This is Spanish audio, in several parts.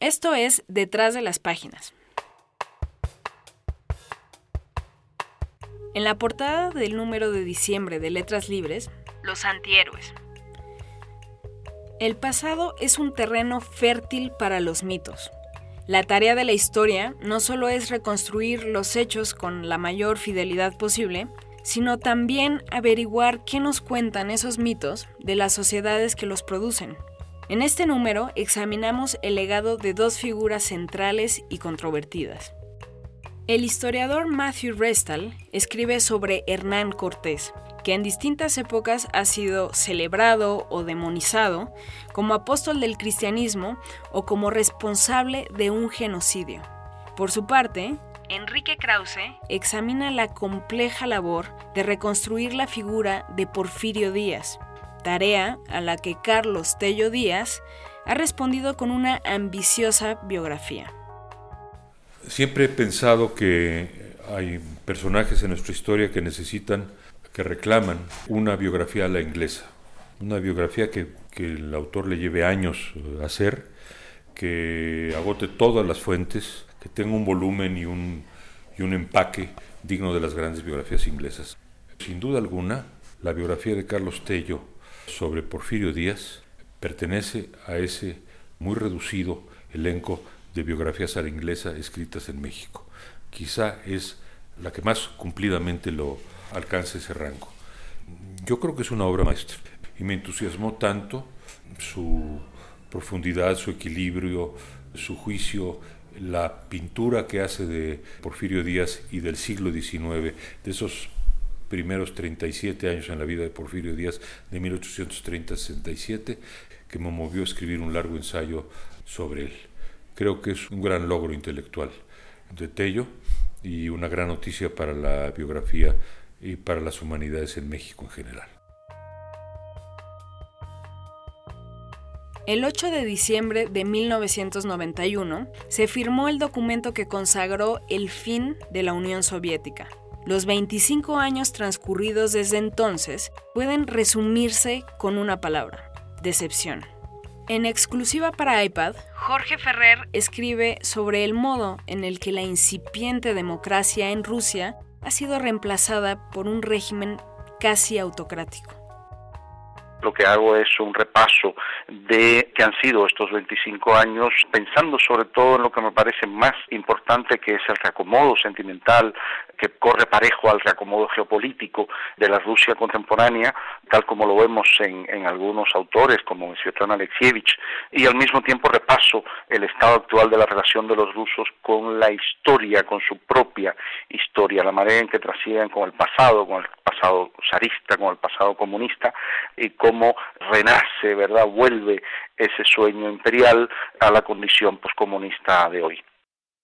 Esto es Detrás de las Páginas. En la portada del número de diciembre de Letras Libres, Los Antihéroes. El pasado es un terreno fértil para los mitos. La tarea de la historia no solo es reconstruir los hechos con la mayor fidelidad posible, sino también averiguar qué nos cuentan esos mitos de las sociedades que los producen. En este número examinamos el legado de dos figuras centrales y controvertidas. El historiador Matthew Restall escribe sobre Hernán Cortés, que en distintas épocas ha sido celebrado o demonizado como apóstol del cristianismo o como responsable de un genocidio. Por su parte, Enrique Krause examina la compleja labor de reconstruir la figura de Porfirio Díaz, tarea a la que Carlos Tello Díaz ha respondido con una ambiciosa biografía. Siempre he pensado que hay personajes en nuestra historia que necesitan que reclaman una biografía a la inglesa, una biografía que, el autor le lleve años hacer, que agote todas las fuentes, que tenga un volumen y un, y un empaque digno de las grandes biografías inglesas. Sin duda alguna, la biografía de Carlos Tello sobre Porfirio Díaz pertenece a ese muy reducido elenco de biografías a la inglesa escritas en México. Quizá es la que más cumplidamente lo, alcance ese rango. Yo creo que es una obra maestra y me entusiasmó tanto su profundidad, su equilibrio, su juicio, la pintura que hace de Porfirio Díaz y del siglo XIX, de esos primeros 37 años en la vida de Porfirio Díaz, de 1830-67, que me movió a escribir un largo ensayo sobre él. Creo que es un gran logro intelectual de Tello y una gran noticia para la biografía y para las humanidades en México en general. El 8 de diciembre de 1991 se firmó el documento que consagró el fin de la Unión Soviética. Los 25 años transcurridos desde entonces pueden resumirse con una palabra, decepción. En exclusiva para iPad, Jorge Ferrer escribe sobre el modo en el que la incipiente democracia en Rusia ha sido reemplazada por un régimen casi autocrático. Lo que hago es un repaso de qué han sido estos 25 años, pensando sobre todo en lo que me parece más importante, que es el reacomodo sentimental que corre parejo al reacomodo geopolítico de la Rusia contemporánea, tal como lo vemos en, en algunos autores como Svetlana Alexievich, y al mismo tiempo repaso el estado actual de la relación de los rusos con la historia, con su propia historia, la manera en que trascienden con el pasado, con el pasado zarista, con el pasado comunista, y cómo renace, ¿verdad? Vuelve ese sueño imperial a la condición poscomunista de hoy.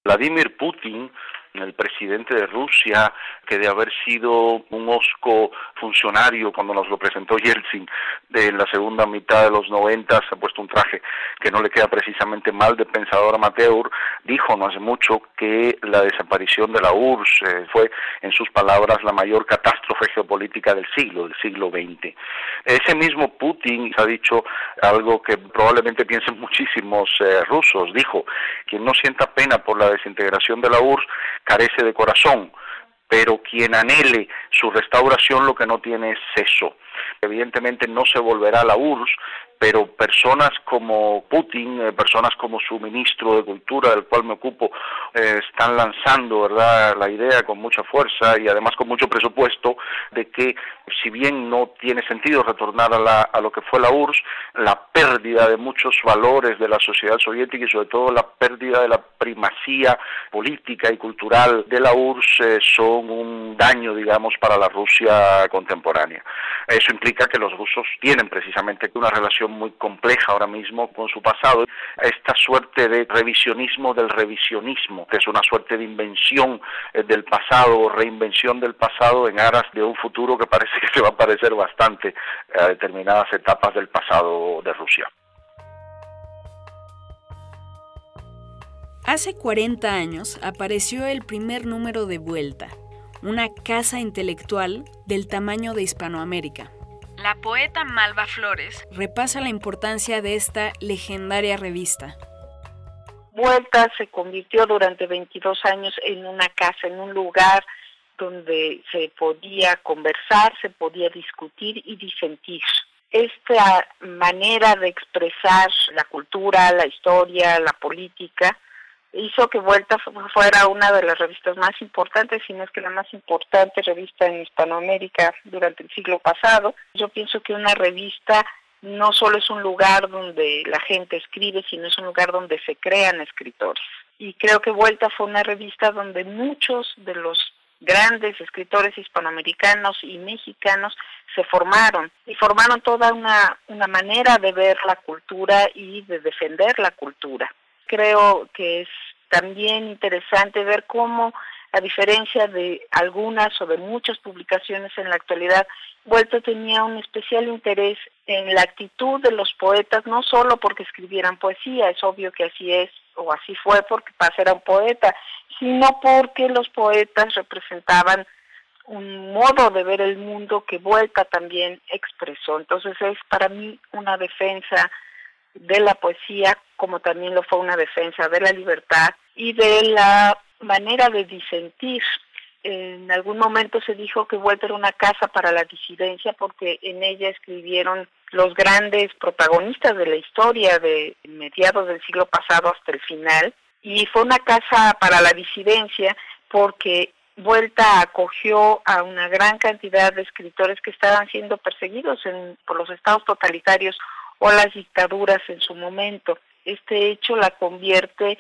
Vladimir Putin el presidente de Rusia, que de haber sido un osco funcionario cuando nos lo presentó Yeltsin de la segunda mitad de los 90, se ha puesto un traje que no le queda precisamente mal de pensador amateur, dijo no hace mucho que la desaparición de la URSS eh, fue, en sus palabras, la mayor catástrofe geopolítica del siglo, del siglo XX. Ese mismo Putin ha dicho algo que probablemente piensen muchísimos eh, rusos, dijo, quien no sienta pena por la desintegración de la URSS carece de corazón, pero quien anhele su restauración lo que no tiene es seso. Evidentemente no se volverá a la URSS, pero personas como Putin, eh, personas como su ministro de Cultura, del cual me ocupo, eh, están lanzando verdad la idea con mucha fuerza y además con mucho presupuesto de que si bien no tiene sentido retornar a, la, a lo que fue la URSS, la pérdida de muchos valores de la sociedad soviética y sobre todo la pérdida de la primacía política y cultural de la URSS eh, son un daño, digamos, para la Rusia contemporánea. Eso implica que los rusos tienen precisamente una relación muy compleja ahora mismo con su pasado, esta suerte de revisionismo del revisionismo, que es una suerte de invención eh, del pasado o reinvención del pasado en aras de un futuro que parece que se va a parecer bastante a determinadas etapas del pasado de Rusia. Hace 40 años apareció el primer número de Vuelta, una casa intelectual del tamaño de Hispanoamérica. La poeta Malva Flores repasa la importancia de esta legendaria revista. Vuelta se convirtió durante 22 años en una casa, en un lugar donde se podía conversar, se podía discutir y disentir. Esta manera de expresar la cultura, la historia, la política, hizo que Vuelta fuera una de las revistas más importantes, si no es que la más importante revista en Hispanoamérica durante el siglo pasado. Yo pienso que una revista no solo es un lugar donde la gente escribe, sino es un lugar donde se crean escritores. Y creo que Vuelta fue una revista donde muchos de los grandes escritores hispanoamericanos y mexicanos se formaron y formaron toda una, una manera de ver la cultura y de defender la cultura. Creo que es también interesante ver cómo a diferencia de algunas o de muchas publicaciones en la actualidad, Vuelta tenía un especial interés en la actitud de los poetas, no solo porque escribieran poesía, es obvio que así es o así fue porque Paz era un poeta, sino porque los poetas representaban un modo de ver el mundo que Vuelta también expresó. Entonces es para mí una defensa de la poesía, como también lo fue una defensa de la libertad y de la manera de disentir. En algún momento se dijo que Vuelta era una casa para la disidencia porque en ella escribieron los grandes protagonistas de la historia de mediados del siglo pasado hasta el final y fue una casa para la disidencia porque Vuelta acogió a una gran cantidad de escritores que estaban siendo perseguidos por los estados totalitarios o las dictaduras en su momento. Este hecho la convierte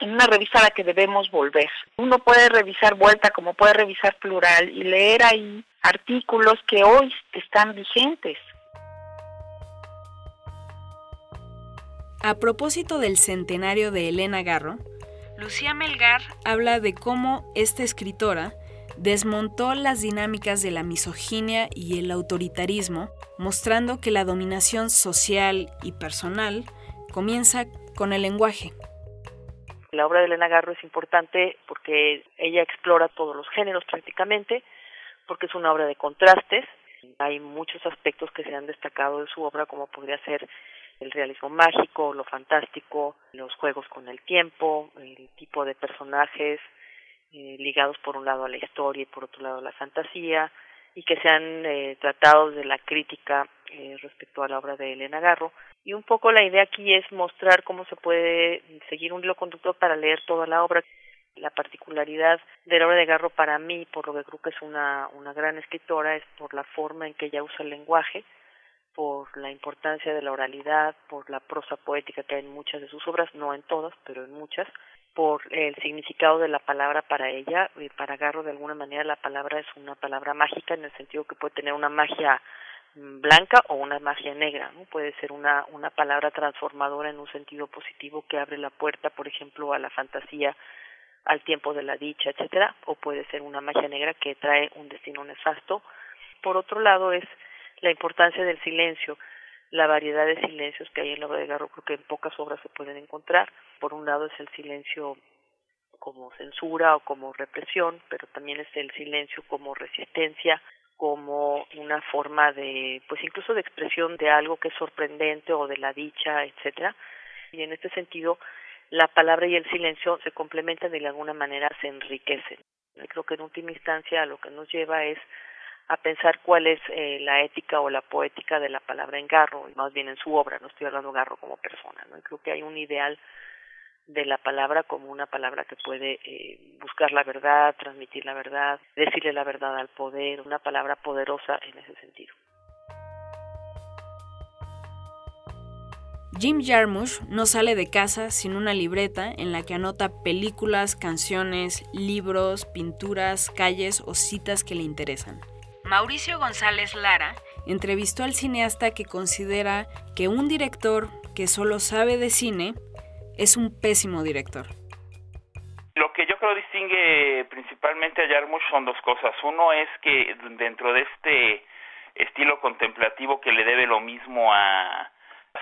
en una revista a la que debemos volver. Uno puede revisar Vuelta como puede revisar Plural y leer ahí artículos que hoy están vigentes. A propósito del centenario de Elena Garro, Lucía Melgar habla de cómo esta escritora desmontó las dinámicas de la misoginia y el autoritarismo, mostrando que la dominación social y personal comienza con el lenguaje. La obra de Elena Garro es importante porque ella explora todos los géneros prácticamente, porque es una obra de contrastes. Hay muchos aspectos que se han destacado de su obra, como podría ser el realismo mágico, lo fantástico, los juegos con el tiempo, el tipo de personajes eh, ligados por un lado a la historia y por otro lado a la fantasía, y que se han eh, tratado de la crítica eh, respecto a la obra de Elena Garro. Y un poco la idea aquí es mostrar cómo se puede seguir un hilo conductor para leer toda la obra. La particularidad de la obra de Garro para mí, por lo que creo que es una, una gran escritora, es por la forma en que ella usa el lenguaje, por la importancia de la oralidad, por la prosa poética que hay en muchas de sus obras, no en todas, pero en muchas, por el significado de la palabra para ella. y Para Garro, de alguna manera, la palabra es una palabra mágica en el sentido que puede tener una magia mm, blanca o una magia negra, ¿no? Puede ser una, una palabra transformadora en un sentido positivo que abre la puerta, por ejemplo, a la fantasía, al tiempo de la dicha, etcétera, o puede ser una magia negra que trae un destino nefasto. Por otro lado, es la importancia del silencio la variedad de silencios que hay en la obra de Garro, creo que en pocas obras se pueden encontrar. Por un lado es el silencio como censura o como represión, pero también es el silencio como resistencia, como una forma de, pues incluso de expresión de algo que es sorprendente o de la dicha, etcétera. Y en este sentido, la palabra y el silencio se complementan y de alguna manera se enriquecen. Creo que en última instancia lo que nos lleva es a pensar cuál es eh, la ética o la poética de la palabra en Garro, más bien en su obra, no estoy hablando de Garro como persona, ¿no? creo que hay un ideal de la palabra como una palabra que puede eh, buscar la verdad, transmitir la verdad, decirle la verdad al poder, una palabra poderosa en ese sentido. Jim Jarmusch no sale de casa sin una libreta en la que anota películas, canciones, libros, pinturas, calles o citas que le interesan. Mauricio González Lara entrevistó al cineasta que considera que un director que solo sabe de cine es un pésimo director. Lo que yo creo distingue principalmente a Jarmusch son dos cosas. Uno es que dentro de este estilo contemplativo que le debe lo mismo a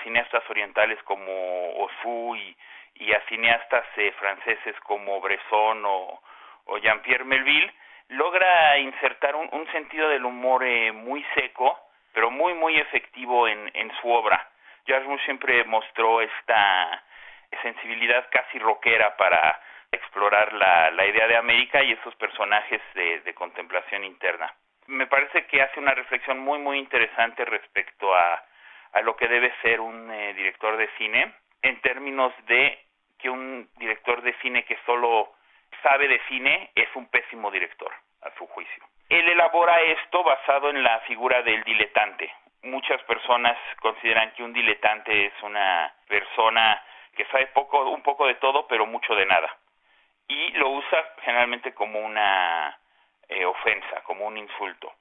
cineastas orientales como Osu y, a cineastas eh, franceses como Bresson o Jean-Pierre Melville, logra insertar un, un sentido del humor eh, muy seco, pero muy, muy efectivo en, en su obra. Jarmusch siempre mostró esta, sensibilidad casi rockera para explorar la, la idea de América y esos personajes de, de contemplación interna. Me parece que hace una reflexión muy muy interesante respecto a, a lo que debe ser un eh, director de cine en términos de que un director de cine que solo sabe de cine es un pésimo director, a su juicio. Él elabora esto basado en la figura del diletante. Muchas personas consideran que un diletante es una persona que sabe poco, un poco de todo, pero mucho de nada. Y lo usa generalmente como una eh, ofensa, como un insulto.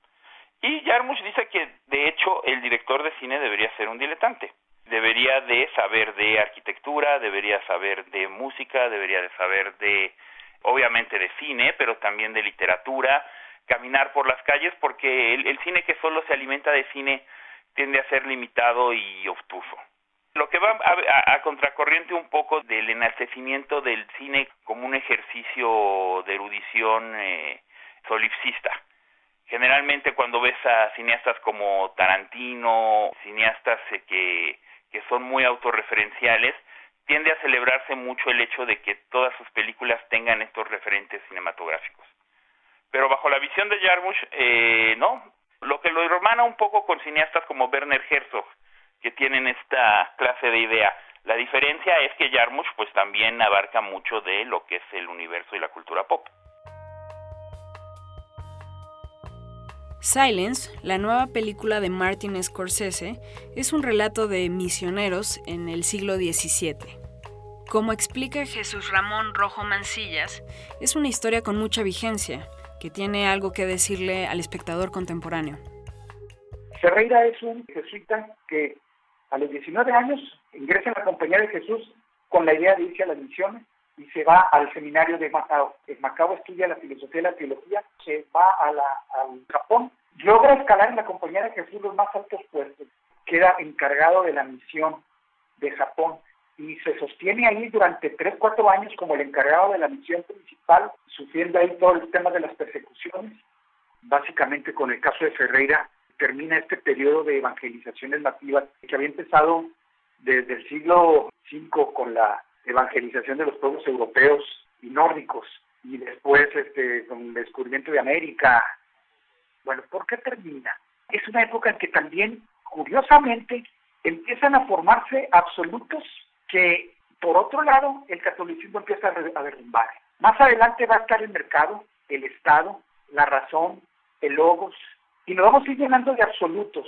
Y Jarmusch dice que, de hecho, el director de cine debería ser un diletante. Debería de saber de arquitectura, debería saber de música, debería de saber de, obviamente, de cine, pero también de literatura, caminar por las calles, porque el, cine que solo se alimenta de cine tiende a ser limitado y obtuso. Lo que va a, contracorriente un poco del enaltecimiento del cine como un ejercicio de erudición eh, solipsista. Generalmente cuando ves a cineastas como Tarantino, cineastas eh, que, que son muy autorreferenciales, tiende a celebrarse mucho el hecho de que todas sus películas tengan estos referentes cinematográficos. Pero bajo la visión de Jarmusch, eh, no. Lo que lo hermana un poco con cineastas como Werner Herzog, que tienen esta clase de idea. La diferencia es que Jarmusch pues también abarca mucho de lo que es el universo y la cultura pop. Silence, la nueva película de Martin Scorsese, es un relato de misioneros en el siglo XVII. Como explica Jesús Ramón Rojo Mancillas, es una historia con mucha vigencia, que tiene algo que decirle al espectador contemporáneo. Ferreira es un jesuita que a los 19 años ingresa en la Compañía de Jesús con la idea de irse a las misiones y se va al seminario de Macao. En Macao estudia la filosofía y la teología, se va a la, al Japón, logra escalar en la Compañía de Jesús los más altos puestos, queda encargado de la misión de Japón y se sostiene ahí durante 3, 4 años como el encargado de la misión principal, sufriendo ahí todo el tema de las persecuciones. Básicamente con el caso de Ferreira termina este periodo de evangelizaciones nativas que había empezado desde el siglo V con la evangelización de los pueblos europeos y nórdicos y después este, con el descubrimiento de América. Bueno, ¿por qué termina? Es una época en que también, curiosamente, empiezan a formarse absolutos que, por otro lado, el catolicismo empieza a derrumbar. Más adelante va a estar el mercado, el Estado, la razón, el logos, y nos vamos a ir llenando de absolutos.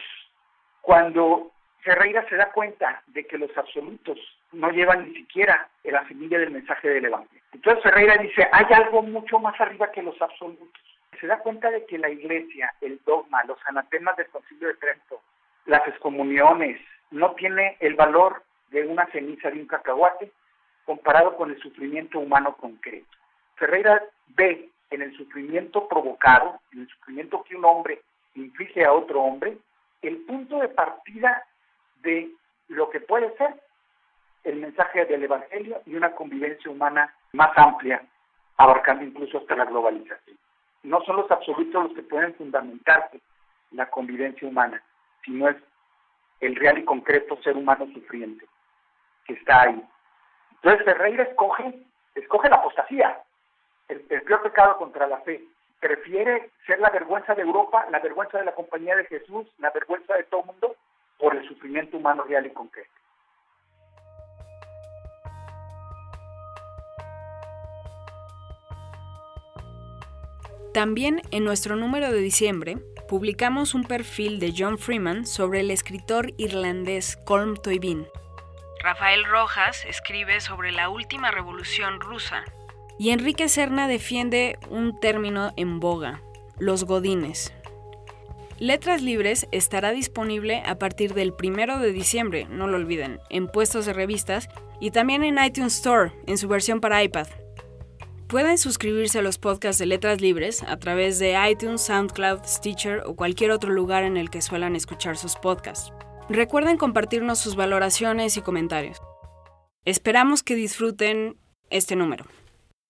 Cuando Ferreira se da cuenta de que los absolutos no llevan ni siquiera la semilla del mensaje del Evangelio. Entonces Ferreira dice, hay algo mucho más arriba que los absolutos. Se da cuenta de que la iglesia, el dogma, los anatemas del concilio de Trento, las excomuniones, no tiene el valor de una ceniza de un cacahuate comparado con el sufrimiento humano concreto. Ferreira ve en el sufrimiento provocado, en el sufrimiento que un hombre inflige a otro hombre, el punto de partida de lo que puede ser el mensaje del Evangelio y una convivencia humana más amplia, abarcando incluso hasta la globalización. No son los absolutos los que pueden fundamentar la convivencia humana, sino es el real y concreto ser humano sufriente que está ahí. Entonces Ferreira escoge, escoge la apostasía, el, el peor pecado contra la fe. Prefiere ser la vergüenza de Europa, la vergüenza de la compañía de Jesús, la vergüenza de todo el mundo, por el sufrimiento humano real y concreto. También en nuestro número de diciembre publicamos un perfil de John Freeman sobre el escritor irlandés Colm Toibin. Rafael Rojas escribe sobre la última revolución rusa y Enrique Serna defiende un término en boga, los godines. Letras Libres estará disponible a partir del primero de diciembre, no lo olviden, en puestos de revistas y también en iTunes Store, en su versión para iPad. Pueden suscribirse a los podcasts de Letras Libres a través de iTunes, SoundCloud, Stitcher o cualquier otro lugar en el que suelan escuchar sus podcasts. Recuerden compartirnos sus valoraciones y comentarios. Esperamos que disfruten este número.